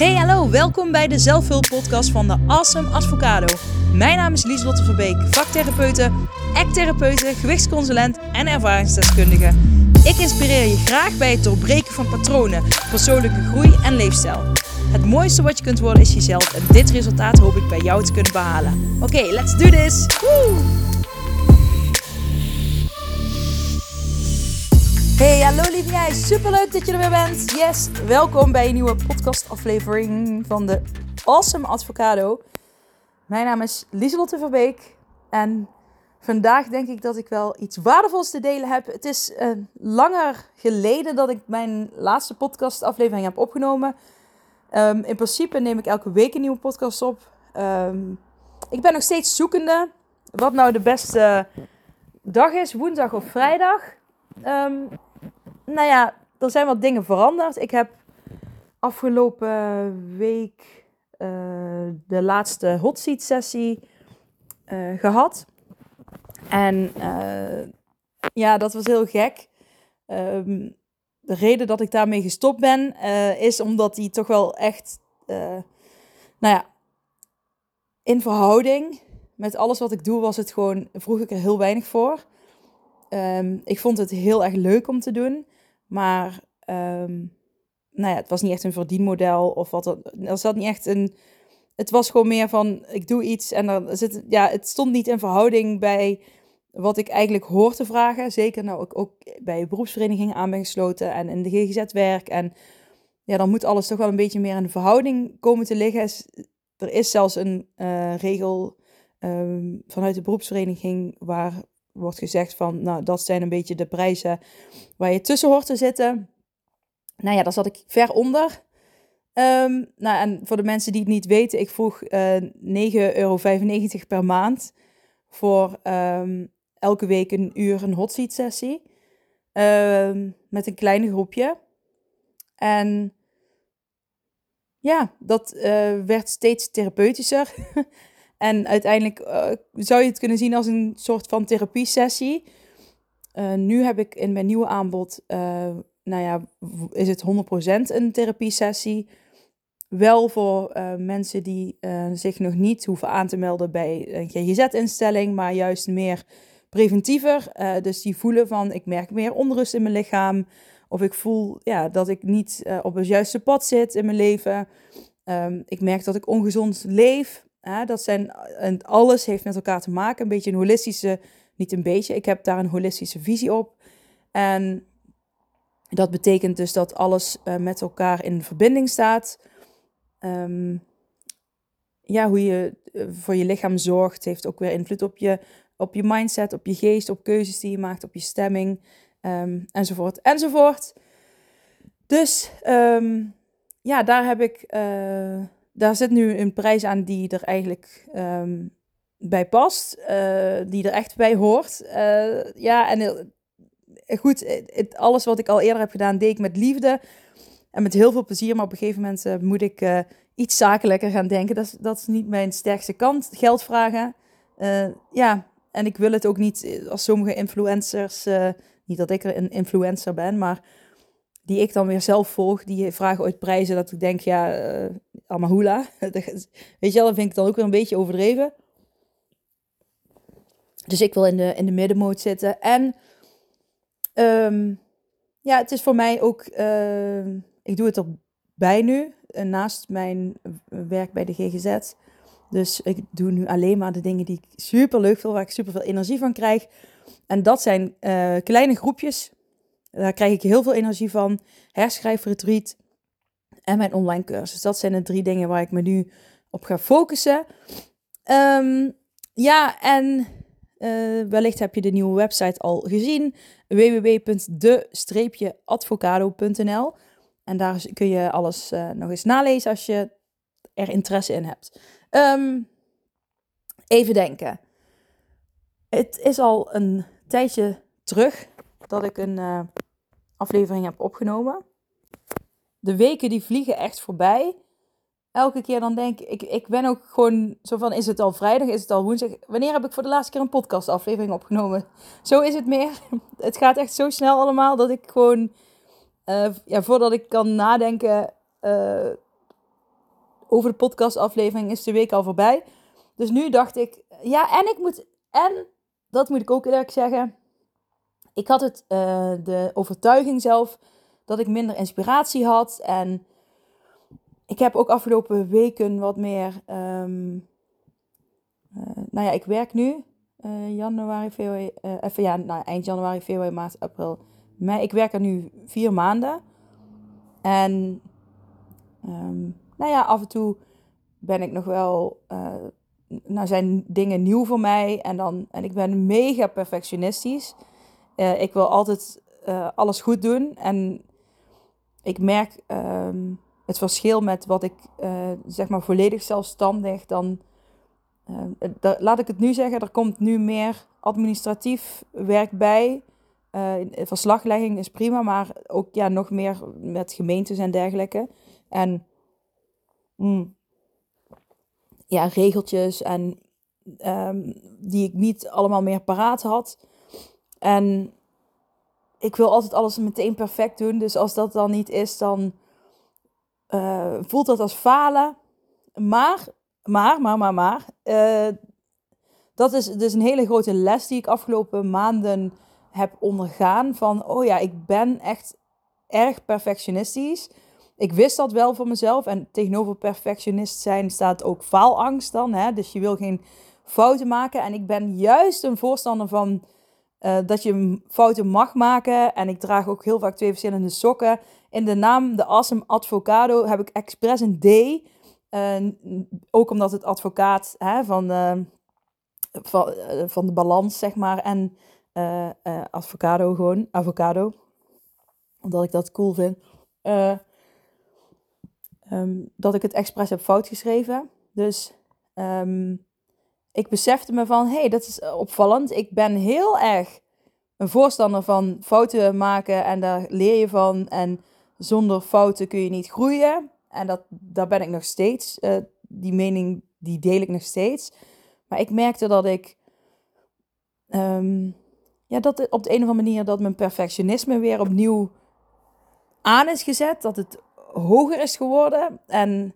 Hey, hallo, welkom bij de zelfhulppodcast van de Awesome Advocado. Mijn naam is Lieslotte Verbeek, vaktherapeute, ecktherapeute, gewichtsconsulent en ervaringsdeskundige. Ik inspireer je graag bij het doorbreken van patronen, persoonlijke groei en leefstijl. Het mooiste wat je kunt worden is jezelf en dit resultaat hoop ik bij jou te kunnen behalen. Oké, let's do this! Hey, hallo lieve jij. Superleuk dat je er weer bent. Yes, welkom bij een nieuwe podcastaflevering van de Awesome Advocado. Mijn naam is Lieselotte Verbeek en vandaag denk ik dat ik wel iets waardevols te delen heb. Het is uh, langer geleden dat ik mijn laatste podcastaflevering heb opgenomen. Um, in principe neem ik elke week een nieuwe podcast op. Um, ik ben nog steeds zoekende wat nou de beste dag is, woensdag of vrijdag. Um, nou ja, er zijn wat dingen veranderd. Ik heb afgelopen week uh, de laatste hot seat sessie uh, gehad. En uh, ja, dat was heel gek. Um, de reden dat ik daarmee gestopt ben, is omdat die toch wel echt, nou ja, in verhouding met alles wat ik doe, was het gewoon, vroeg ik er heel weinig voor. Um, ik vond het heel erg leuk om te doen. Maar um, nou ja, het was niet echt een verdienmodel of wat. Er zat niet echt een. Het was gewoon meer van ik doe iets en dan zit. Ja, het stond niet in verhouding bij wat ik eigenlijk hoor te vragen. Zeker nou ik ook bij beroepsverenigingen aan ben gesloten en in de GGZ werk. En ja, dan moet alles toch wel een beetje meer in verhouding komen te liggen. Er is zelfs een uh, regel um, vanuit de beroepsvereniging waar wordt gezegd van, nou, dat zijn een beetje de prijzen waar je tussen hoort te zitten. Nou ja, daar zat ik ver onder. Um, nou, en voor de mensen die het niet weten, ik vroeg uh, eh, 9,95 euro per maand voor um, elke week een uur een hot seat sessie. Um, met een klein groepje. En ja, dat uh, werd steeds therapeutischer. En uiteindelijk uh, zou je het kunnen zien als een soort van therapiesessie. Uh, nu heb ik in mijn nieuwe aanbod, uh, nou ja, is het 100% een therapiesessie. Wel voor mensen die zich nog niet hoeven aan te melden bij een GGZ-instelling, maar juist meer preventiever. dus die voelen van, ik merk meer onrust in mijn lichaam. Of ik voel ja, dat ik niet op het juiste pad zit in mijn leven. Um, ik merk dat ik ongezond leef. Ja, dat zijn, en alles heeft met elkaar te maken. Een beetje een holistische, niet een beetje, ik heb daar een holistische visie op. En dat betekent dus dat alles uh, met elkaar in verbinding staat. Um, ja, hoe je uh, voor je lichaam zorgt, heeft ook weer invloed op je, op je mindset, op je geest, op keuzes die je maakt, op je stemming, um, enzovoort, enzovoort. Dus um, ja, daar heb ik. Daar zit nu een prijs aan die er eigenlijk um, bij past, uh, die er echt bij hoort. Uh, ja, en uh, goed, alles wat ik al eerder heb gedaan, deed ik met liefde en met heel veel plezier. Maar op een gegeven moment moet ik iets zakelijker gaan denken. Dat is, dat is niet mijn sterkste kant, geld vragen. ja, en ik wil het ook niet als sommige influencers, niet dat ik een influencer ben, maar die ik dan weer zelf volg, die vragen ooit prijzen dat ik denk, ja, uh, Amahula. Weet je wel, dan vind ik dan ook weer een beetje overdreven. Dus ik wil in de, in de middenmoot zitten. En um, ja, het is voor mij ook, uh, ik doe het erbij nu, uh, naast mijn werk bij de GGZ. Dus ik doe nu alleen maar de dingen die ik super leuk vind, waar ik super veel energie van krijg. En dat zijn uh, kleine groepjes daar krijg ik heel veel energie van. Herschrijfretreat en mijn online cursus. Dat zijn de drie dingen waar ik me nu op ga focussen. Um, ja, en uh, wellicht heb je de nieuwe website al gezien. www.de-advocado.nl En daar kun je alles uh, nog eens nalezen als je er interesse in hebt. Um, even denken. Het is al een tijdje terug dat ik een uh, aflevering heb opgenomen. De weken die vliegen echt voorbij. Elke keer dan denk ik, ik ben ook gewoon zo van, is het al vrijdag, is het al woensdag? Wanneer heb ik voor de laatste keer een podcastaflevering opgenomen? Zo is het meer. Het gaat echt zo snel allemaal dat ik gewoon, uh, ja, voordat ik kan nadenken, uh, over de podcastaflevering is de week al voorbij. Dus nu dacht ik, ja, en ik moet, en dat moet ik ook eerlijk zeggen. Ik had het, uh, de overtuiging zelf dat ik minder inspiratie had. En ik heb ook afgelopen weken wat meer. Um, uh, nou ja, ik werk nu. Uh, januari, februari, even ja, nou, eind januari, februari, maart, april, mei. Ik werk er nu vier maanden. En um, nou ja, af en toe ben ik nog wel nou zijn dingen nieuw voor mij en, dan, en ik ben mega perfectionistisch. Uh, ik wil altijd uh, alles goed doen en ik merk um, het verschil met wat ik uh, zeg maar volledig zelfstandig dan. laat ik het nu zeggen, er komt nu meer administratief werk bij. verslaglegging is prima, maar ook ja, nog meer met gemeentes en dergelijke. En mm, ja, regeltjes en um, die ik niet allemaal meer paraat had. En ik wil altijd alles meteen perfect doen. Dus als dat dan niet is, dan uh, voelt dat als falen. Maar, maar, maar, maar, maar. Uh, dat is dus een hele grote les die ik afgelopen maanden heb ondergaan. Van, oh ja, ik ben echt erg perfectionistisch ik wist dat wel voor mezelf. En tegenover perfectionist zijn staat ook faalangst dan. Hè? Dus je wil geen fouten maken. En ik ben juist een voorstander van uh, dat je fouten mag maken. En ik draag ook heel vaak twee verschillende sokken. In de naam de Awesome Advocado heb ik expres een D. Uh, ook omdat het advocaat hè, van, uh, van, van de balans, zeg maar. En advocado gewoon, avocado. Omdat ik dat cool vind. Um, dat ik het expres heb fout geschreven. Dus um, ik besefte me van, hé, hey, dat is opvallend. Ik ben heel erg een voorstander van fouten maken en daar leer je van. En zonder fouten kun je niet groeien. En dat, daar ben ik nog steeds. Uh, die mening, die deel ik nog steeds. Maar ik merkte dat ik... Um, ja, dat op de een of andere manier dat mijn perfectionisme weer opnieuw aan is gezet. Dat het hoger is geworden. En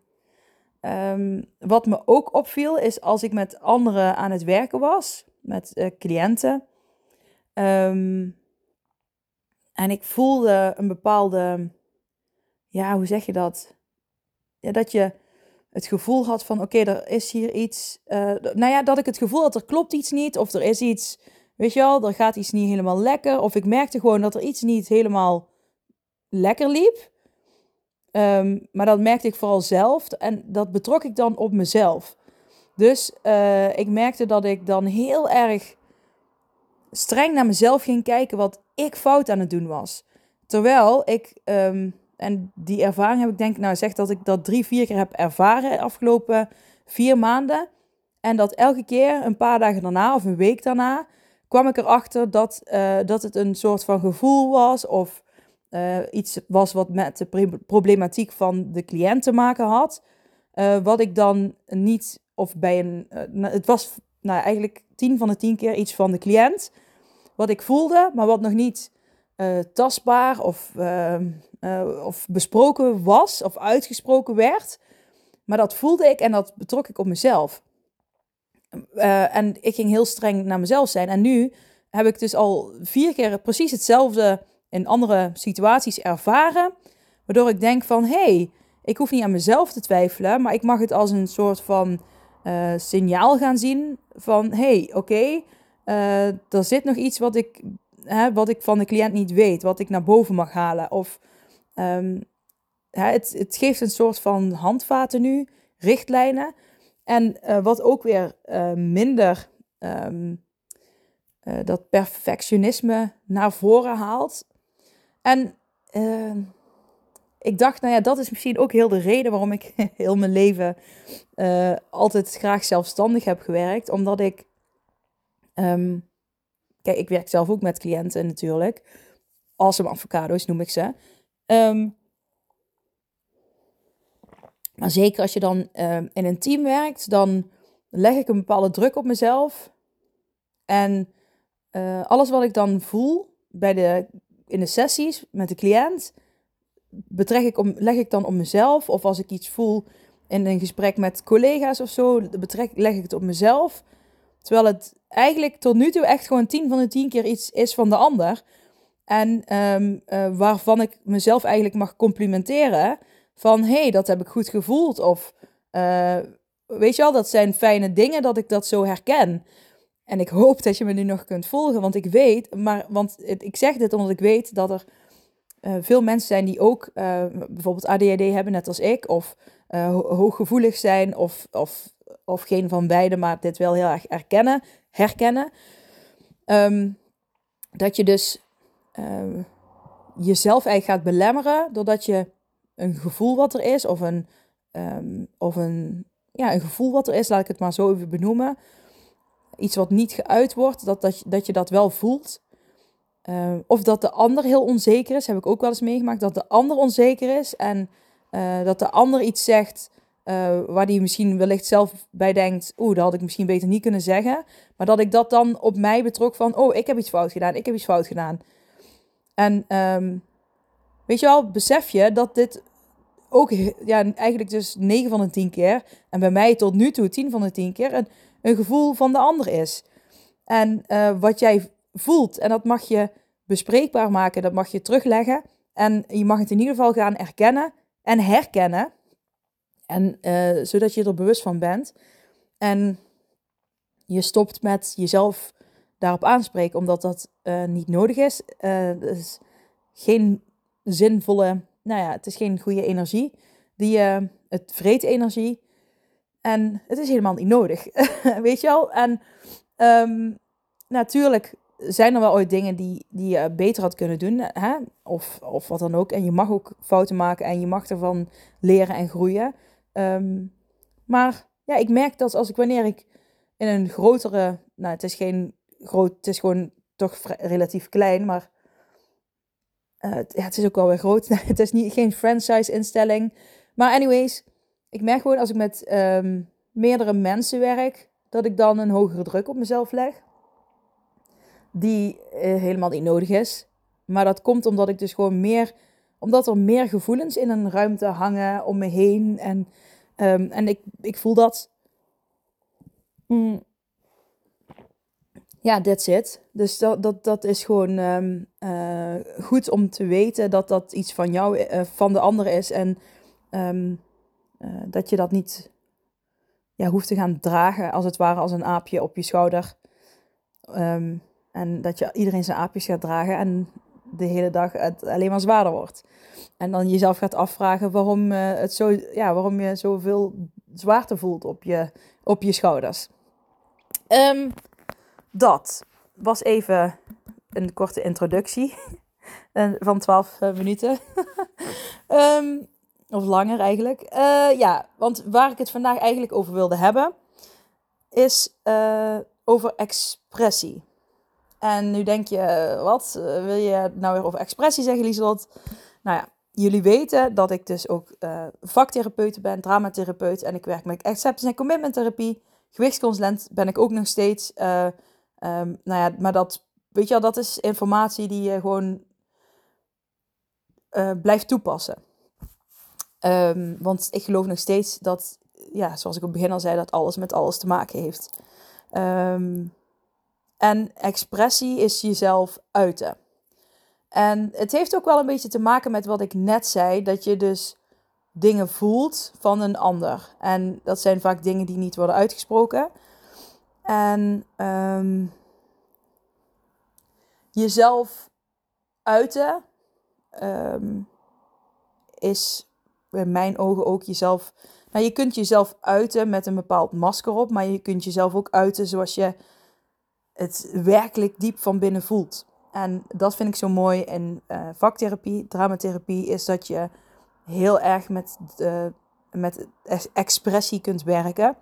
um, wat me ook opviel is als ik met anderen aan het werken was, met uh, cliënten. Um, en ik voelde een bepaalde, ja, hoe zeg je dat? Ja, dat je het gevoel had van, oké, er is hier iets. Uh, nou ja, dat ik het gevoel had, er klopt iets niet. Of er is iets, weet je wel, er gaat iets niet helemaal lekker. Of ik merkte gewoon dat er iets niet helemaal lekker liep. Um, maar dat merkte ik vooral zelf en dat betrok ik dan op mezelf. Dus uh, ik merkte dat ik dan heel erg streng naar mezelf ging kijken wat ik fout aan het doen was. Terwijl ik, um, en die ervaring heb ik denk nou zeg dat ik dat drie, vier keer heb ervaren de afgelopen vier maanden. En dat elke keer een paar dagen daarna of een week daarna kwam ik erachter dat, uh, dat het een soort van gevoel was of uh, iets was wat met de problematiek van de cliënt te maken had. Uh, wat ik dan niet, of bij een, uh, het was nou, eigenlijk tien van de tien keer iets van de cliënt. Wat ik voelde, maar wat nog niet tastbaar of, of besproken was of uitgesproken werd. Maar dat voelde ik en dat betrok ik op mezelf. en ik ging heel streng naar mezelf zijn. En nu heb ik dus al vier keer precies hetzelfde in andere situaties ervaren. Waardoor ik denk van, hé, hey, ik hoef niet aan mezelf te twijfelen, maar ik mag het als een soort van uh, signaal gaan zien van, hé, hey, oké, okay, uh, er zit nog iets wat ik, hè, wat ik van de cliënt niet weet, wat ik naar boven mag halen. Of um, hè, het, het geeft een soort van handvaten nu, richtlijnen. En uh, wat ook weer minder um, dat perfectionisme naar voren haalt. En uh, ik dacht, nou ja, dat is misschien ook heel de reden waarom ik heel mijn leven uh, altijd graag zelfstandig heb gewerkt. Omdat ik, um, kijk, ik werk zelf ook met cliënten natuurlijk. Awesome avocados noem ik ze. Um, maar zeker als je dan in een team werkt, dan leg ik een bepaalde druk op mezelf. En uh, alles wat ik dan voel bij de in de sessies met de cliënt betrek ik om, leg ik dan op mezelf. Of als ik iets voel in een gesprek met collega's of zo, leg ik het op mezelf. Terwijl het eigenlijk tot nu toe echt gewoon tien van de tien keer iets is van de ander. En ehm, eh, waarvan ik mezelf eigenlijk mag complimenteren. Van hé, hey, dat heb ik goed gevoeld. Of uh, weet je al, dat zijn fijne dingen dat ik dat zo herken. En ik hoop dat je me nu nog kunt volgen, want ik weet, maar want ik zeg dit omdat ik weet dat er uh, veel mensen zijn die ook uh, bijvoorbeeld ADHD hebben, net als ik, of uh, hooggevoelig zijn, of, of, of geen van beide, maar dit wel heel erg erkennen, herkennen. Um, dat je dus jezelf eigenlijk gaat belemmeren doordat je een gevoel wat er is, of een, um, of een, ja, een gevoel wat er is, laat ik het maar zo even benoemen. Iets wat niet geuit wordt, dat, dat, dat je dat wel voelt. Uh, of dat de ander heel onzeker is, heb ik ook wel eens meegemaakt. Dat de ander onzeker is en uh, dat de ander iets zegt uh, waar die misschien wellicht zelf bij denkt: Oeh, dat had ik misschien beter niet kunnen zeggen. Maar dat ik dat dan op mij betrok van: Oh, ik heb iets fout gedaan, ik heb iets fout gedaan. En um, weet je wel, besef je dat dit ook ja, eigenlijk dus 9 van de 10 keer, en bij mij tot nu toe 10 van de 10 keer, een gevoel van de ander is. En uh, wat jij voelt, en dat mag je bespreekbaar maken, dat mag je terugleggen. En je mag het in ieder geval gaan erkennen en herkennen. En uh, zodat je er bewust van bent. En je stopt met jezelf daarop aanspreken, omdat dat uh, niet nodig is. Dat is geen zinvolle nou ja, het is geen goede energie. Die, het vreet energie. En het is helemaal niet nodig. Weet je wel? En um, natuurlijk zijn er wel ooit dingen die, die je beter had kunnen doen. Hè? Of, of wat dan ook. En je mag ook fouten maken en je mag ervan leren en groeien. Um, maar ja, ik merk dat als ik wanneer ik in een grotere. Nou, het is geen groot. Het is gewoon toch relatief klein. Maar uh, ja, het is ook wel weer groot. het is niet, geen franchise-instelling. Maar anyways, ik merk gewoon als ik met um, meerdere mensen werk, dat ik dan een hogere druk op mezelf leg. Die uh, helemaal niet nodig is. Maar dat komt omdat ik dus gewoon meer, omdat er meer gevoelens in een ruimte hangen om me heen. En, um, en ik, ik voel dat. Mm, ja, that's it. Dus dat, dat, dat is gewoon um, uh, goed om te weten dat dat iets van jou, uh, van de ander is. En uh, dat je dat niet ja, hoeft te gaan dragen, als het ware, als een aapje op je schouder. Um, en dat je iedereen zijn aapjes gaat dragen en de hele dag het alleen maar zwaarder wordt. En dan jezelf gaat afvragen waarom, het zo, ja, waarom je zoveel zwaarte voelt op je, op je schouders. Um, dat was even een korte introductie van 12 eh, minuten. um, of langer eigenlijk. Uh, ja, want waar ik het vandaag eigenlijk over wilde hebben, is uh, over expressie. En nu denk je, wat wil je nou weer over expressie zeggen, Lieselot? Nou ja, jullie weten dat ik dus ook uh, vaktherapeut ben, dramatherapeut. En ik werk met acceptance en commitment therapie. Gewichtsconsulent ben ik ook nog steeds. Uh, nou ja, maar dat, weet je wel, dat is informatie die je gewoon blijft toepassen. Um, want ik geloof nog steeds dat, ja, zoals ik op het begin al zei, dat alles met alles te maken heeft. Um, en expressie is jezelf uiten. En het heeft ook wel een beetje te maken met wat ik net zei, dat je dus dingen voelt van een ander. En dat zijn vaak dingen die niet worden uitgesproken. En um, jezelf uiten is in mijn ogen ook jezelf. Nou, je kunt jezelf uiten met een bepaald masker op, maar je kunt jezelf ook uiten zoals je het werkelijk diep van binnen voelt. En dat vind ik zo mooi in uh, vaktherapie, dramatherapie, is dat je heel erg met, de, met expressie kunt werken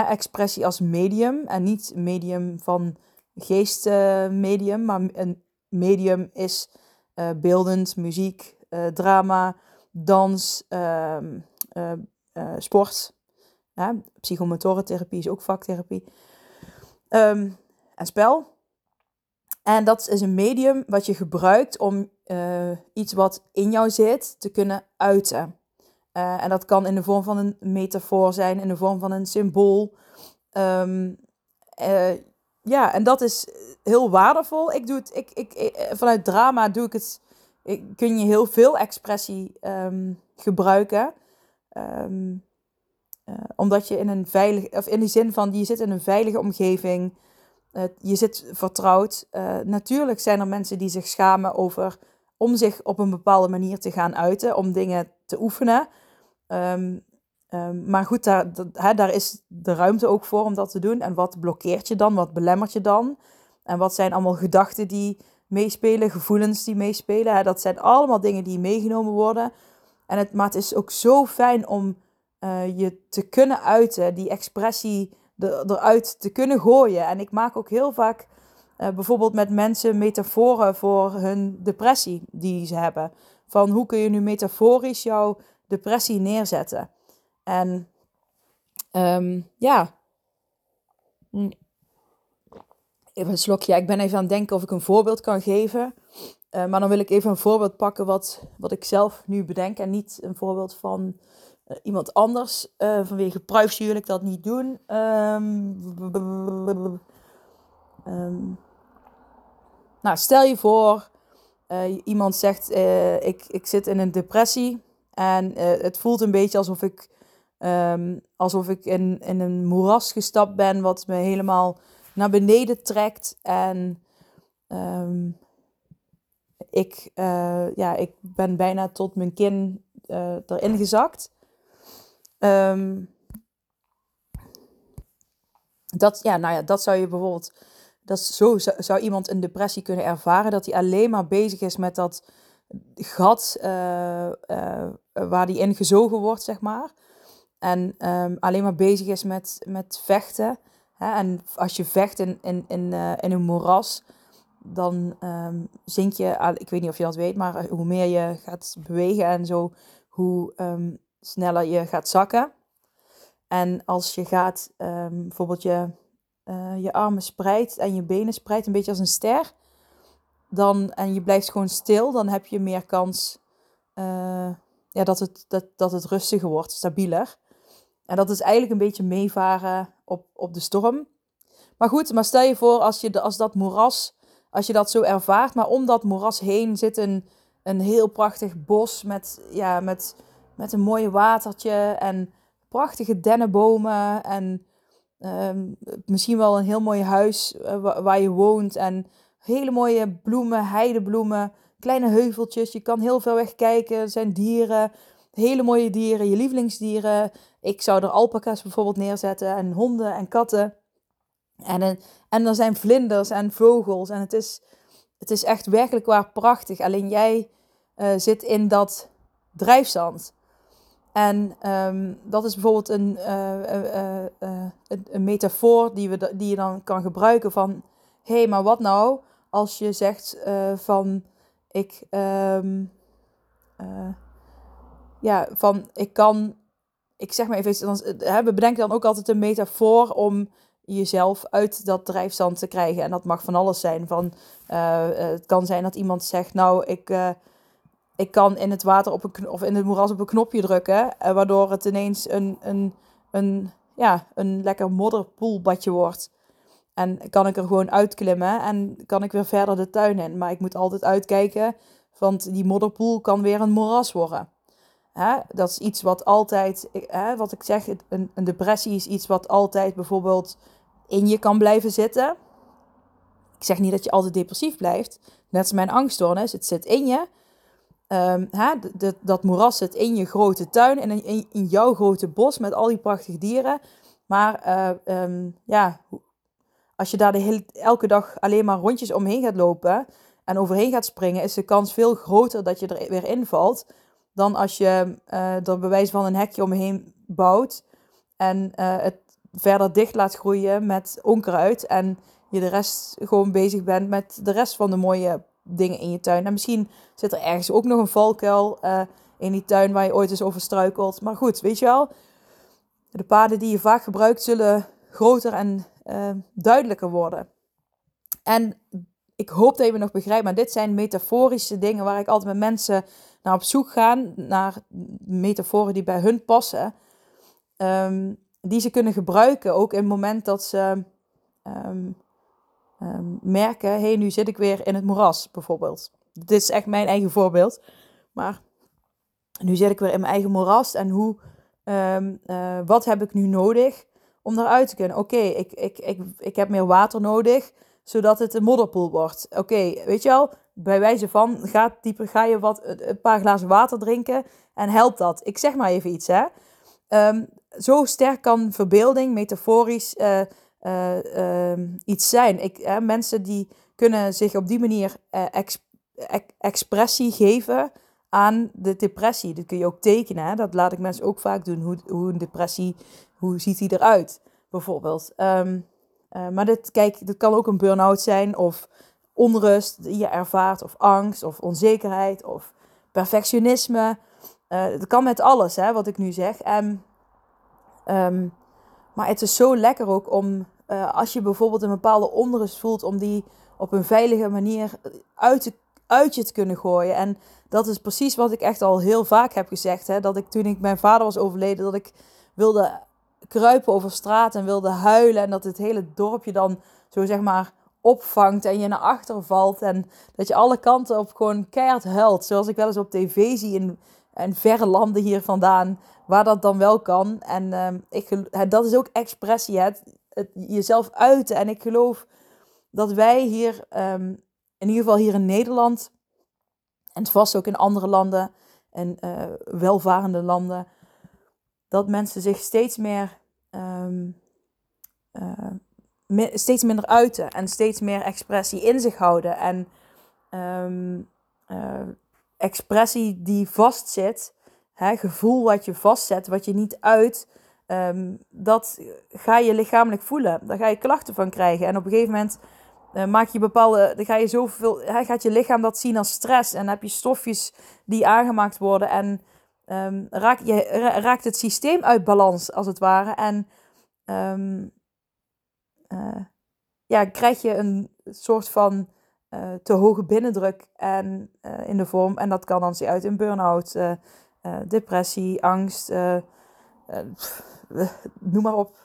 expressie als medium en niet medium van geestmedium, maar een medium is uh, beeldend, muziek, uh, drama, dans, uh, sport. Ja, psychomotorentherapie is ook vaktherapie. Um, en spel. En dat is een medium wat je gebruikt om iets wat in jou zit te kunnen uiten. en dat kan in de vorm van een metafoor zijn, in de vorm van een symbool. Um, ja, en dat is heel waardevol. Ik doe het, ik, ik, vanuit drama doe ik het, kun je heel veel expressie um, gebruiken. Um, uh, omdat je in een veilige, of in die zin van, je zit in een veilige omgeving. Uh, je zit vertrouwd. Uh, natuurlijk zijn er mensen die zich schamen over om zich op een bepaalde manier te gaan uiten, om dingen te oefenen. Um, maar goed, daar, hè, daar is de ruimte ook voor om dat te doen. En wat blokkeert je dan? Wat belemmert je dan? En wat zijn allemaal gedachten die meespelen, gevoelens die meespelen? Dat zijn allemaal dingen die meegenomen worden. En het, maar het is ook zo fijn om uh, je te kunnen uiten, die expressie er, eruit te kunnen gooien. En ik maak ook heel vaak uh, bijvoorbeeld met mensen metaforen voor hun depressie die ze hebben. Van hoe kun je nu metaforisch jouw depressie neerzetten? En um, ja. Even een slokje. Ik ben even aan het denken of ik een voorbeeld kan geven. Uh, maar dan wil ik even een voorbeeld pakken wat, wat ik zelf nu bedenk. En niet een voorbeeld van uh, iemand anders. Uh, vanwege privacy wil ik dat niet doen. Um, um, nou, stel je voor, iemand zegt: ik, ik zit in een depressie. En het voelt een beetje alsof ik Um, alsof ik in, in een moeras gestapt ben, wat me helemaal naar beneden trekt. En um, ik, uh, ja, ik ben bijna tot mijn kin uh, erin gezakt. Um, dat, ja, nou ja, dat zou je bijvoorbeeld. Dat zo zou, iemand een depressie kunnen ervaren. Dat hij alleen maar bezig is met dat gat uh, waar hij in gezogen wordt, zeg maar. En um, alleen maar bezig is met, met vechten. En als je vecht in, in, in, uh, in een moeras, dan um, zink je, ik weet niet of je dat weet, maar hoe meer je gaat bewegen en zo, hoe um, sneller je gaat zakken. En als je gaat, bijvoorbeeld je, uh, je armen spreidt en je benen spreidt, een beetje als een ster, dan, en je blijft gewoon stil, dan heb je meer kans ja, dat, het, dat, dat het rustiger wordt, stabieler. En dat is eigenlijk een beetje meevaren op, op de storm. Maar goed, maar stel je voor als, je, als dat moeras, als je dat zo ervaart, maar om dat moeras heen zit een, een heel prachtig bos met, ja, met, met een mooie watertje en prachtige dennenbomen en um, misschien wel een heel mooi huis uh, waar je woont en hele mooie bloemen, heidebloemen, kleine heuveltjes. Je kan heel veel weg kijken, er zijn dieren, hele mooie dieren, je lievelingsdieren. Ik zou er alpaca's bijvoorbeeld neerzetten en honden en katten. En, en er zijn vlinders en vogels. En het is, het is echt werkelijk waar prachtig. Alleen jij uh, zit in dat drijfzand. En um, dat is bijvoorbeeld een, uh, een, een, metafoor die, we, die je dan kan gebruiken van... Hé, hey, maar wat nou als je zegt van... Ik... Um, ja, van ik kan, ik zeg maar even, we bedenken dan ook altijd een metafoor om jezelf uit dat drijfzand te krijgen. En dat mag van alles zijn. Van, uh, het kan zijn dat iemand zegt, nou, ik, uh, ik kan in het water op een of in het moeras op een knopje drukken, waardoor het ineens een, een, een, ja, een lekker modderpoelbadje wordt. En kan ik er gewoon uitklimmen en kan ik weer verder de tuin in. Maar ik moet altijd uitkijken, want die modderpoel kan weer een moeras worden. Hè? Dat is iets wat altijd, hè, wat ik zeg, een, een depressie is iets wat altijd bijvoorbeeld in je kan blijven zitten. Ik zeg niet dat je altijd depressief blijft. Net als mijn angststoornis, het zit in je. Um, hè, dat moeras zit in je grote tuin en in, in, jouw grote bos met al die prachtige dieren. Maar uh, um, ja, als je daar de hele, elke dag alleen maar rondjes omheen gaat lopen en overheen gaat springen, is de kans veel groter dat je er weer invalt dan als je uh, er bewijs van een hekje omheen bouwt en uh, het verder dicht laat groeien met onkruid en je de rest gewoon bezig bent met de rest van de mooie dingen in je tuin. En misschien zit er ergens ook nog een valkuil uh, in die tuin waar je ooit eens over struikelt. Maar goed, weet je wel, de paden die je vaak gebruikt zullen groter en duidelijker worden. En ik hoop dat je me nog begrijpt, maar dit zijn metaforische dingen waar ik altijd met mensen naar op zoek gaan naar metaforen die bij hun passen. Ehm, die ze kunnen gebruiken, ook in het moment dat ze ehm, ehm, merken: hé, hey, nu zit ik weer in het moeras, bijvoorbeeld. Dit is echt mijn eigen voorbeeld. Maar nu zit ik weer in mijn eigen moeras en hoe, uh, wat heb ik nu nodig om eruit te kunnen? Oké, ik, ik, ik, ik heb meer water nodig, zodat het een modderpoel wordt. Oké, weet je wel, bij wijze van, ga, dieper, ga je wat, een paar glazen water drinken en helpt dat? Ik zeg maar even iets, hè. Um, zo sterk kan verbeelding, metaforisch, uh, uh, iets zijn. Ik, mensen die kunnen zich op die manier ex, ex, expressie geven aan de depressie. Dat kun je ook tekenen. Hè? Dat laat ik mensen ook vaak doen. Hoe, hoe een depressie, hoe ziet die eruit, bijvoorbeeld. Um, maar dit, kijk, dit kan ook een burn-out zijn of onrust die je ervaart, of angst, of onzekerheid, of perfectionisme. Uh, het kan met alles, hè, wat ik nu zeg. En Um, maar het is zo lekker ook om, uh, als je bijvoorbeeld een bepaalde onrust voelt, om die op een veilige manier uit, uit je te kunnen gooien. En dat is precies wat ik echt al heel vaak heb gezegd. Hè? Dat ik toen ik mijn vader was overleden, dat ik wilde kruipen over straat en wilde huilen. En dat het hele dorpje dan zo zeg maar opvangt en je naar achteren valt. En dat je alle kanten op gewoon keihard huilt. Zoals ik wel eens op tv zie in, in verre landen hier vandaan waar dat dan wel kan. En uh, ik, dat is ook expressie, het, jezelf uiten. En ik geloof dat wij hier, um, in ieder geval hier in Nederland, en vast ook in andere landen en uh, welvarende landen, dat mensen zich steeds meer, um, uh, steeds minder uiten en steeds meer expressie in zich houden. En um, uh, expressie die vastzit hè, gevoel wat je vastzet, wat je niet uit, um, dat ga je lichamelijk voelen. Daar ga je klachten van krijgen. En op een gegeven moment uh, maak je bepaalde, dan ga je zoveel, hè, gaat je lichaam dat zien als stress. En heb je stofjes die aangemaakt worden. En um, raak, je raakt het systeem uit balans, als het ware. En ja, krijg je een soort van uh, te hoge binnendruk en, uh, in de vorm. En dat kan dan zien uit in burn-out, uh, depressie, angst, noem maar op.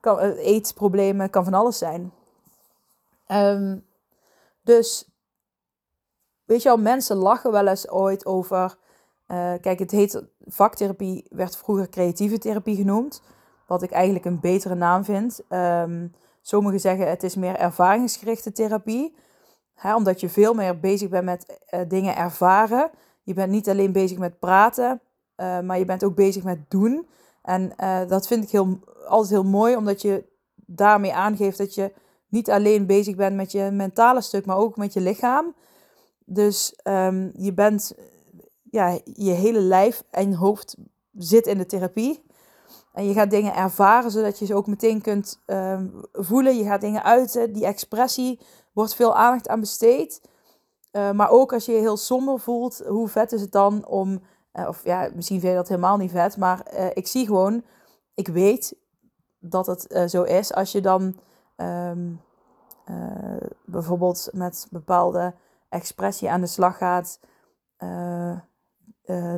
Kan, eetproblemen, kan van alles zijn. Um, dus, weet je al, mensen lachen wel eens ooit over. kijk, het heet vaktherapie, werd vroeger creatieve therapie genoemd. Wat ik eigenlijk een betere naam vind. Um, sommigen zeggen het is meer ervaringsgerichte therapie. Hè, omdat je veel meer bezig bent met dingen ervaren. Je bent niet alleen bezig met praten, uh, maar je bent ook bezig met doen. En uh, dat vind ik heel, altijd heel mooi, omdat je daarmee aangeeft dat je niet alleen bezig bent met je mentale stuk, maar ook met je lichaam. Dus um, je bent, ja, je hele lijf en hoofd zit in de therapie. En je gaat dingen ervaren, zodat je ze ook meteen kunt um, voelen. Je gaat dingen uiten. Die expressie wordt veel aandacht aan besteed. Uh, maar ook als je je heel somber voelt, hoe vet is het dan om. Uh, of ja, misschien vind je dat helemaal niet vet. Maar uh, ik zie gewoon, ik weet dat het zo is. Als je dan um, bijvoorbeeld met bepaalde expressie aan de slag gaat.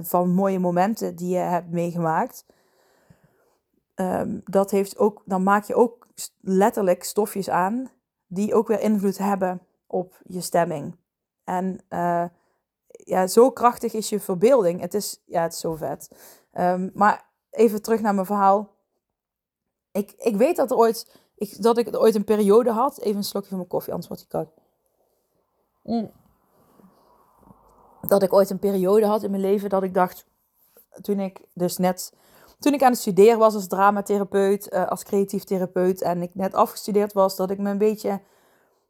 van mooie momenten die je hebt meegemaakt. Um, dat heeft ook, dan maak je ook letterlijk stofjes aan die ook weer invloed hebben op je stemming. En uh, ja, zo krachtig is je verbeelding. Het is, ja, het is zo vet. Um, maar even terug naar mijn verhaal. Ik, ik weet dat, er ooit, ik, dat ik ooit een periode had. Even een slokje van mijn koffie, anders wordt die koud. Mm. Dat ik ooit een periode had in mijn leven dat ik dacht, toen ik dus net, toen ik aan het studeren was als dramatherapeut, uh, als creatief therapeut en ik net afgestudeerd was, dat ik me een beetje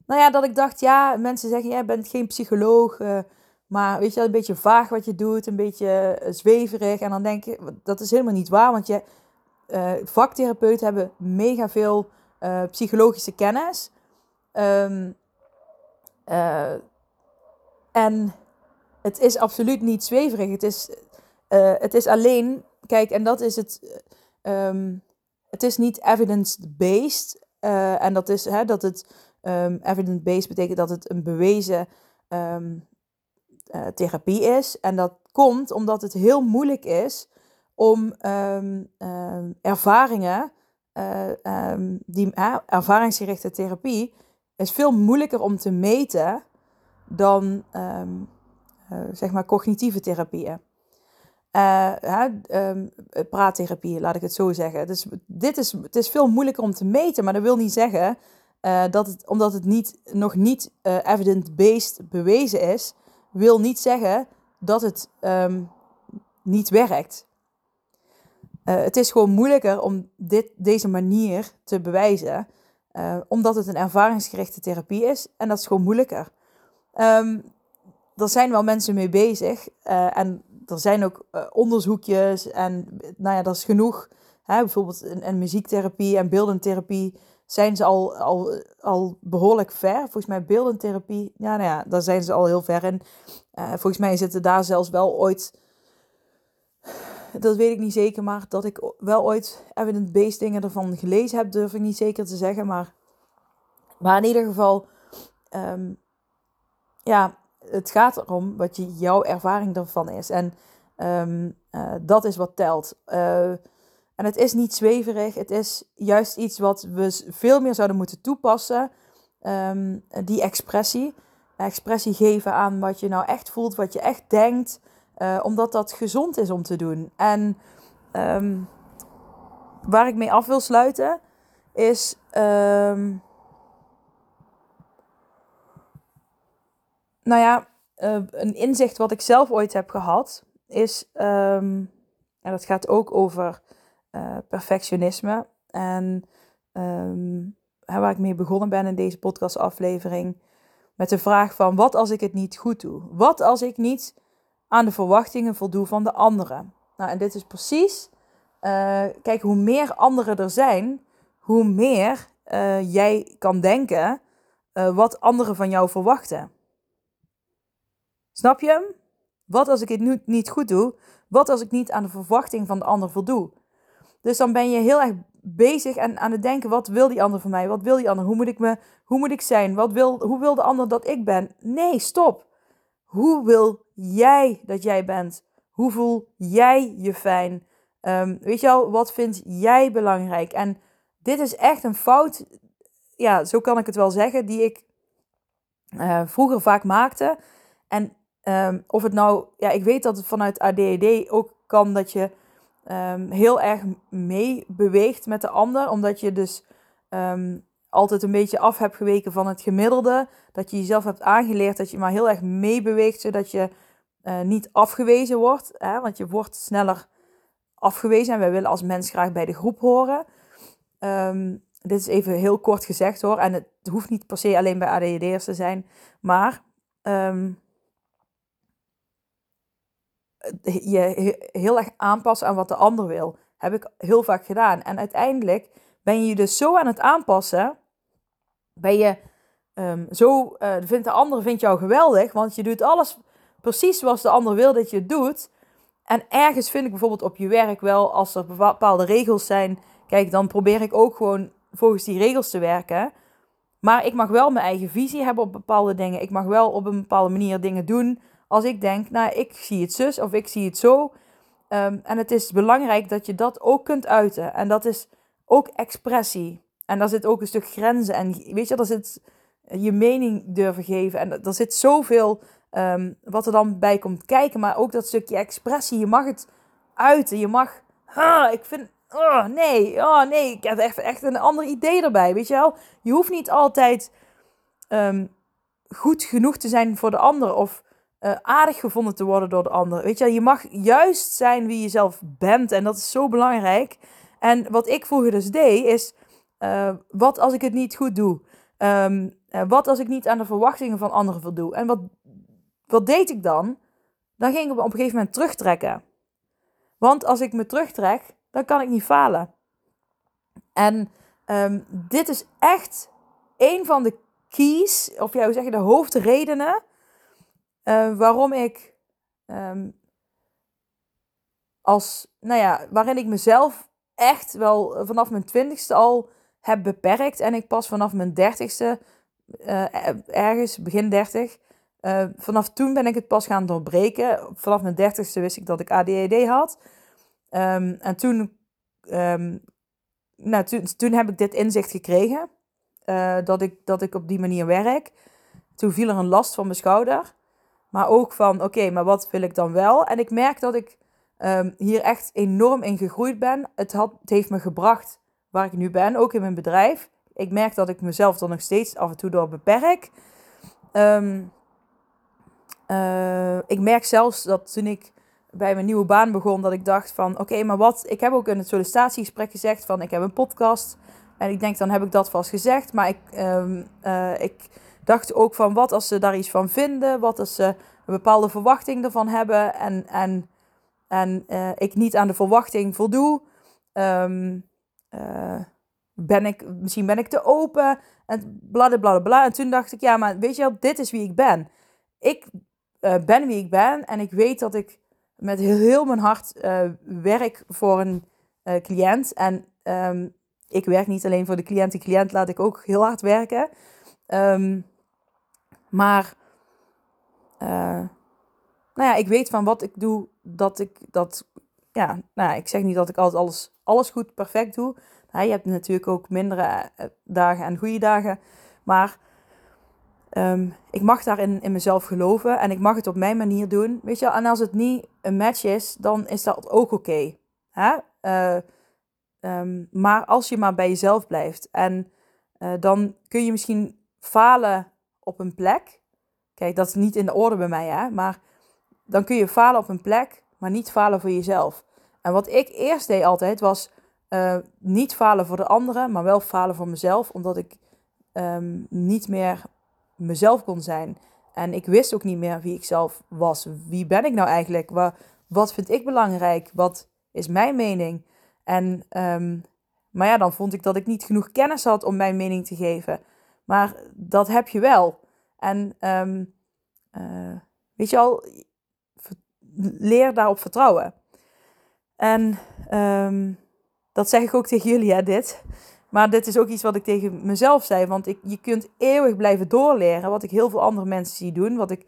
nou ja, dat ik dacht, ja, mensen zeggen, jij bent geen psycholoog, uh, maar weet je, een beetje vaag wat je doet, een beetje uh, zweverig. En dan denk je, dat is helemaal niet waar, want je, vaktherapeuten hebben mega veel psychologische kennis. Um, en het is absoluut niet zweverig. Het is, het is alleen, kijk, en dat is het, um, het is niet evidence-based. en dat is hè, dat het Um, Evidence-based betekent dat het een bewezen um, therapie is. En dat komt omdat het heel moeilijk is om ehm, ehm, ervaringen, die ervaringsgerichte therapie, is veel moeilijker om te meten dan zeg maar cognitieve therapieën. Uh, praattherapie, laat ik het zo zeggen. Dus dit is, het is veel moeilijker om te meten, maar dat wil niet zeggen uh, dat het, omdat het niet, nog niet uh, evidence-based bewezen is, wil niet zeggen dat het um, niet werkt. het is gewoon moeilijker om dit, deze manier te bewijzen, omdat het een ervaringsgerichte therapie is en dat is gewoon moeilijker. Um, er zijn wel mensen mee bezig en er zijn ook uh, onderzoekjes en nou ja, dat is genoeg. Hè, bijvoorbeeld in, muziektherapie en beeldentherapie zijn ze al, al, al behoorlijk ver. Volgens mij beeldentherapie, ja, nou ja, daar zijn ze al heel ver in. Uh, volgens mij zitten daar zelfs wel ooit, dat weet ik niet zeker, maar dat ik wel ooit evidence-based dingen ervan gelezen heb, durf ik niet zeker te zeggen. Maar, maar in ieder geval, um, ja, het gaat erom wat je, jouw ervaring ervan is. En ehm, eh, dat is wat telt. Uh, en het is niet zweverig. Het is juist iets wat we veel meer zouden moeten toepassen. Um, die expressie. Expressie geven aan wat je nou echt voelt, wat je echt denkt. Uh, omdat dat gezond is om te doen. En um, waar ik mee af wil sluiten is. Nou ja, uh, een inzicht wat ik zelf ooit heb gehad, is, um, en dat gaat ook over uh, perfectionisme. En um, waar ik mee begonnen ben in deze podcastaflevering, met de vraag van wat als ik het niet goed doe? Wat als ik niet aan de verwachtingen voldoe van de anderen? Nou, en dit is precies, uh, kijk, hoe meer anderen er zijn, hoe meer jij kan denken wat anderen van jou verwachten. Snap je? Wat als ik het nu niet goed doe? Wat als ik niet aan de verwachting van de ander voldoe? Dus dan ben je heel erg bezig en aan het denken: wat wil die ander van mij? Wat wil die ander? Hoe moet ik, me, hoe moet ik zijn? Wat wil, hoe wil de ander dat ik ben? Nee, stop. Hoe wil jij dat jij bent? Hoe voel jij je fijn? Um, weet je al, wat vind jij belangrijk? En dit is echt een fout, ja, zo kan ik het wel zeggen, die ik uh, vroeger vaak maakte. En Ehm, of het nou, ja, ik weet dat het vanuit ADHD ook kan dat je um, heel erg mee beweegt met de ander, omdat je dus um, altijd een beetje af hebt geweken van het gemiddelde. Dat je jezelf hebt aangeleerd dat je maar heel erg meebeweegt, zodat je uh, niet afgewezen wordt. Hè? Want je wordt sneller afgewezen en wij willen als mens graag bij de groep horen. dit is even heel kort gezegd hoor. En het hoeft niet per se alleen bij ADHD'ers te zijn. Maar je heel erg aanpassen aan wat de ander wil. Heb ik heel vaak gedaan. En uiteindelijk ben je je dus zo aan het aanpassen. Ben je um, zo, uh, vindt de ander vindt jou geweldig, want je doet alles precies zoals de ander wil dat je het doet. En ergens vind ik bijvoorbeeld op je werk wel, als er bepaalde regels zijn, kijk, dan probeer ik ook gewoon volgens die regels te werken. Maar ik mag wel mijn eigen visie hebben op bepaalde dingen. Ik mag wel op een bepaalde manier dingen doen als ik denk, nou, ik zie het zus of ik zie het zo. Um, en het is belangrijk dat je dat ook kunt uiten. En dat is ook expressie. En daar zit ook een stuk grenzen. En weet je, daar zit je mening durven geven. En er zit zoveel um, wat er dan bij komt kijken. Maar ook dat stukje expressie. Je mag het uiten. Je mag. Ah, ik vind. Oh nee, oh nee, ik heb echt, echt een ander idee erbij. Weet je wel? Je hoeft niet altijd um, goed genoeg te zijn voor de ander. Of uh, aardig gevonden te worden door de ander. Weet je, je mag juist zijn wie je zelf bent. En dat is zo belangrijk. En wat ik vroeger dus deed, is... Uh, wat als ik het niet goed doe? Um, uh, wat als ik niet aan de verwachtingen van anderen voldoe? En wat, wat deed ik dan? Dan ging ik op een gegeven moment terugtrekken. Want als ik me terugtrek, dan kan ik niet falen. En um, dit is echt een van de keys, of jij zeg je, de hoofdredenen uh, waarom ik um, als, nou ja, waarin ik mezelf echt wel vanaf mijn twintigste al heb beperkt. En ik pas vanaf mijn dertigste, uh, ergens begin dertig, Uh, vanaf toen ben ik het pas gaan doorbreken. Vanaf mijn dertigste wist ik dat ik ADHD had. Um, en toen, nou, toen, heb ik dit inzicht gekregen. Dat, ik, dat ik op die manier werk. Toen viel er een last van mijn schouder. Maar ook van, oké, maar wat wil ik dan wel? En ik merk dat ik um, hier echt enorm in gegroeid ben. Het, had, het heeft me gebracht waar ik nu ben, ook in mijn bedrijf. Ik merk dat ik mezelf dan nog steeds af en toe door beperk. Um, uh, ik merk zelfs dat toen ik bij mijn nieuwe baan begon, dat ik dacht van, oké, maar wat? Ik heb ook in het sollicitatiegesprek gezegd van, ik heb een podcast. En ik denk, dan heb ik dat vast gezegd. Maar ik, um, uh, ik dacht ook van, wat als ze daar iets van vinden? Wat als ze een bepaalde verwachting ervan hebben en, en, en uh, ik niet aan de verwachting voldoe? Um, uh, ben ik, misschien ben ik te open en bla bla bla. En toen dacht ik, ja, maar weet je wel, dit is wie ik ben. Ik uh, ben wie ik ben en ik weet dat ik met heel, heel mijn hart werk voor een cliënt. En um, ik werk niet alleen voor de cliënt, die cliënt laat ik ook heel hard werken. Um, maar, nou ja, ik weet van wat ik doe, dat ik dat, ja, nou, ik zeg niet dat ik altijd alles, alles goed perfect doe. je hebt natuurlijk ook mindere dagen en goede dagen. Maar Um, ik mag daarin in mezelf geloven en ik mag het op mijn manier doen. Weet je, en als het niet een match is, dan is dat ook oké. Okay. Uh, um, maar als je maar bij jezelf blijft en dan kun je misschien falen op een plek. Kijk, dat is niet in de orde bij mij, hè? maar dan kun je falen op een plek, maar niet falen voor jezelf. En wat ik eerst deed altijd was uh, niet falen voor de anderen, maar wel falen voor mezelf, omdat ik um, niet meer mezelf kon zijn. En ik wist ook niet meer wie ik zelf was. Wie ben ik nou eigenlijk? Wat, wat vind ik belangrijk? Wat is mijn mening? En, um, maar ja, dan vond ik dat ik niet genoeg kennis had om mijn mening te geven. Maar dat heb je wel. En um, uh, weet je al, leer daarop vertrouwen. En um, dat zeg ik ook tegen jullie, hè, dit. Maar dit is ook iets wat ik tegen mezelf zei. Want ik, je kunt eeuwig blijven doorleren. Wat ik heel veel andere mensen zie doen. Wat ik,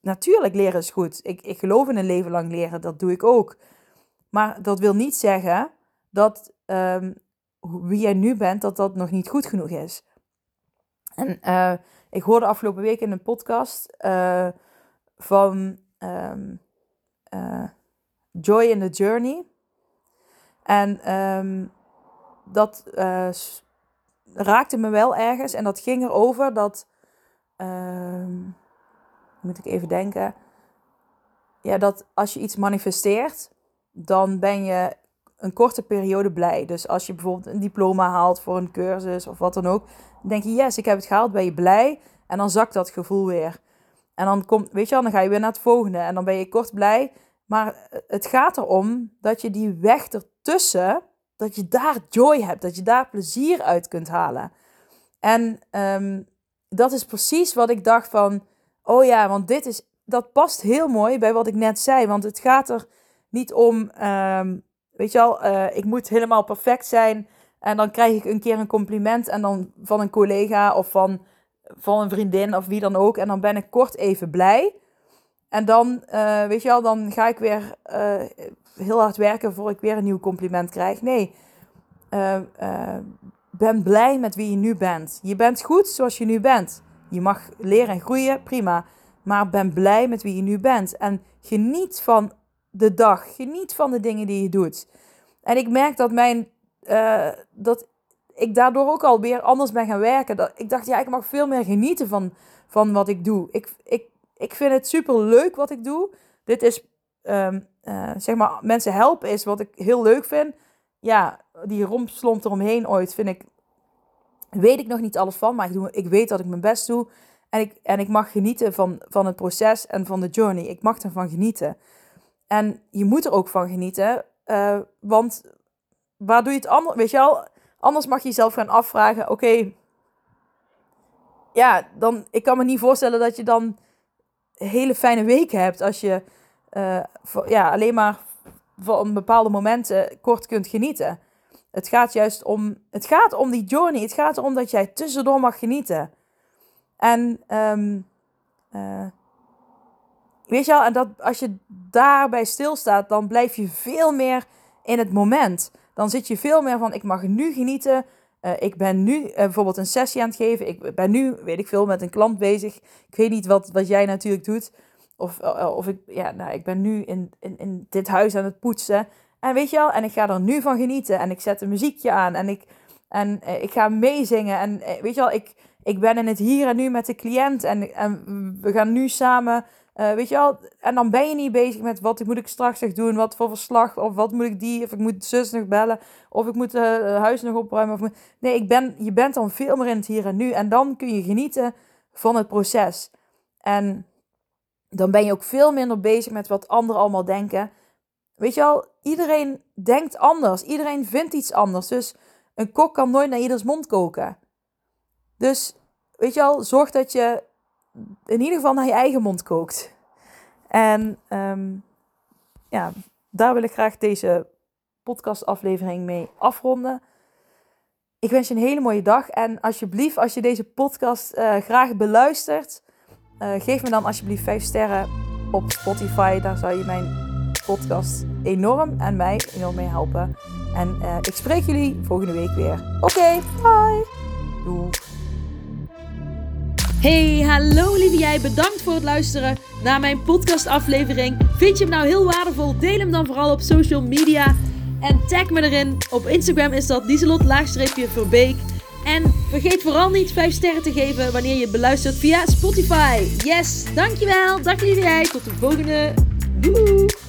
natuurlijk, leren is goed. Ik, ik geloof in een leven lang leren. Dat doe ik ook. Maar dat wil niet zeggen dat um, wie jij nu bent, dat dat nog niet goed genoeg is. En uh, ik hoorde afgelopen week in een podcast uh, van um, uh, Joy in the Journey. En um, dat raakte me wel ergens. En dat ging erover dat. Uh, moet ik even denken. Ja, dat als je iets manifesteert, dan ben je een korte periode blij. Dus als je bijvoorbeeld een diploma haalt voor een cursus of wat dan ook, dan denk je, yes, ik heb het gehaald, ben je blij. En dan zakt dat gevoel weer. En dan komt, weet je wel, dan ga je weer naar het volgende. En dan ben je kort blij. Maar het gaat erom dat je die weg ertussen dat je daar joy hebt, dat je daar plezier uit kunt halen. En um, dat is precies wat ik dacht van, oh ja, want dit is, dat past heel mooi bij wat ik net zei. Want het gaat er niet om, um, weet je wel, uh, ik moet helemaal perfect zijn. En dan krijg ik een keer een compliment en dan van een collega of van, van een vriendin of wie dan ook. En dan ben ik kort even blij. En dan, uh, weet je wel, dan ga ik weer uh, heel hard werken voor ik weer een nieuw compliment krijg. Nee, ben blij met wie je nu bent. Je bent goed zoals je nu bent. Je mag leren en groeien, prima. Maar ben blij met wie je nu bent. En geniet van de dag. Geniet van de dingen die je doet. En ik merk dat mijn. Uh, dat ik daardoor ook alweer anders ben gaan werken. Dat, ik dacht, ja, ik mag veel meer genieten van, van wat ik doe. Ik, ik, ik vind het super leuk wat ik doe. Dit is um, uh, zeg maar, mensen helpen is wat ik heel leuk vind. Ja, die rompslomp eromheen ooit vind ik, weet ik nog niet alles van, maar ik, doe, ik weet dat ik mijn best doe. En ik, en ik mag genieten van, van het proces en van de journey. Ik mag ervan genieten. En je moet er ook van genieten, uh, want waar doe je het anders? Weet je wel, anders mag je jezelf gaan afvragen: oké, ja, dan, ik kan me niet voorstellen dat je dan hele fijne weken hebt als je voor, ja, alleen maar van bepaalde momenten kort kunt genieten. Het gaat juist om, het gaat om die journey. Het gaat erom dat jij tussendoor mag genieten. En um, uh, weet je wel, en dat als je daarbij stilstaat, dan blijf je veel meer in het moment. Dan zit je veel meer van, ik mag nu genieten. Uh, ik ben nu uh, bijvoorbeeld een sessie aan het geven. Ik ben nu, weet ik veel, met een klant bezig. Ik weet niet wat, wat jij natuurlijk doet. Of, uh, of ik, ja, nou, ik ben nu in, in, in dit huis aan het poetsen. En weet je wel, en ik ga er nu van genieten. En ik zet een muziekje aan. En ik, en, ik ga meezingen. En weet je wel, ik, ik ben in het hier en nu met de cliënt. En, en we gaan nu samen uh, weet je wel, en dan ben je niet bezig met wat moet ik straks nog doen, wat voor verslag, of wat moet ik die, of ik moet zus nog bellen, of ik moet het huis nog opruimen. Of Nee, ik ben, je bent dan veel meer in het hier en nu. En dan kun je genieten van het proces. En dan ben je ook veel minder bezig met wat anderen allemaal denken. Weet je wel, iedereen denkt anders. Iedereen vindt iets anders. Dus een kok kan nooit naar ieders mond koken. Dus weet je wel, zorg dat je in ieder geval naar je eigen mond kookt. En ehm, ja, daar wil ik graag deze podcastaflevering mee afronden. Ik wens je een hele mooie dag. En alsjeblieft, als je deze podcast uh, graag beluistert, uh, geef me dan alsjeblieft 5 sterren op Spotify. Daar zou je mijn podcast enorm en mij enorm mee helpen. En uh, ik spreek jullie volgende week weer. Oké, bye! Doei! Hey, hallo lieve jij. Bedankt voor het luisteren naar mijn podcastaflevering. Vind je hem nou heel waardevol? Deel hem dan vooral op social media. En tag me erin. Op Instagram is dat Lieselot-Verbeek. En vergeet vooral niet 5 sterren te geven wanneer je beluistert via Spotify. Yes, dankjewel. Dag lieve jij. Tot de volgende. Doei.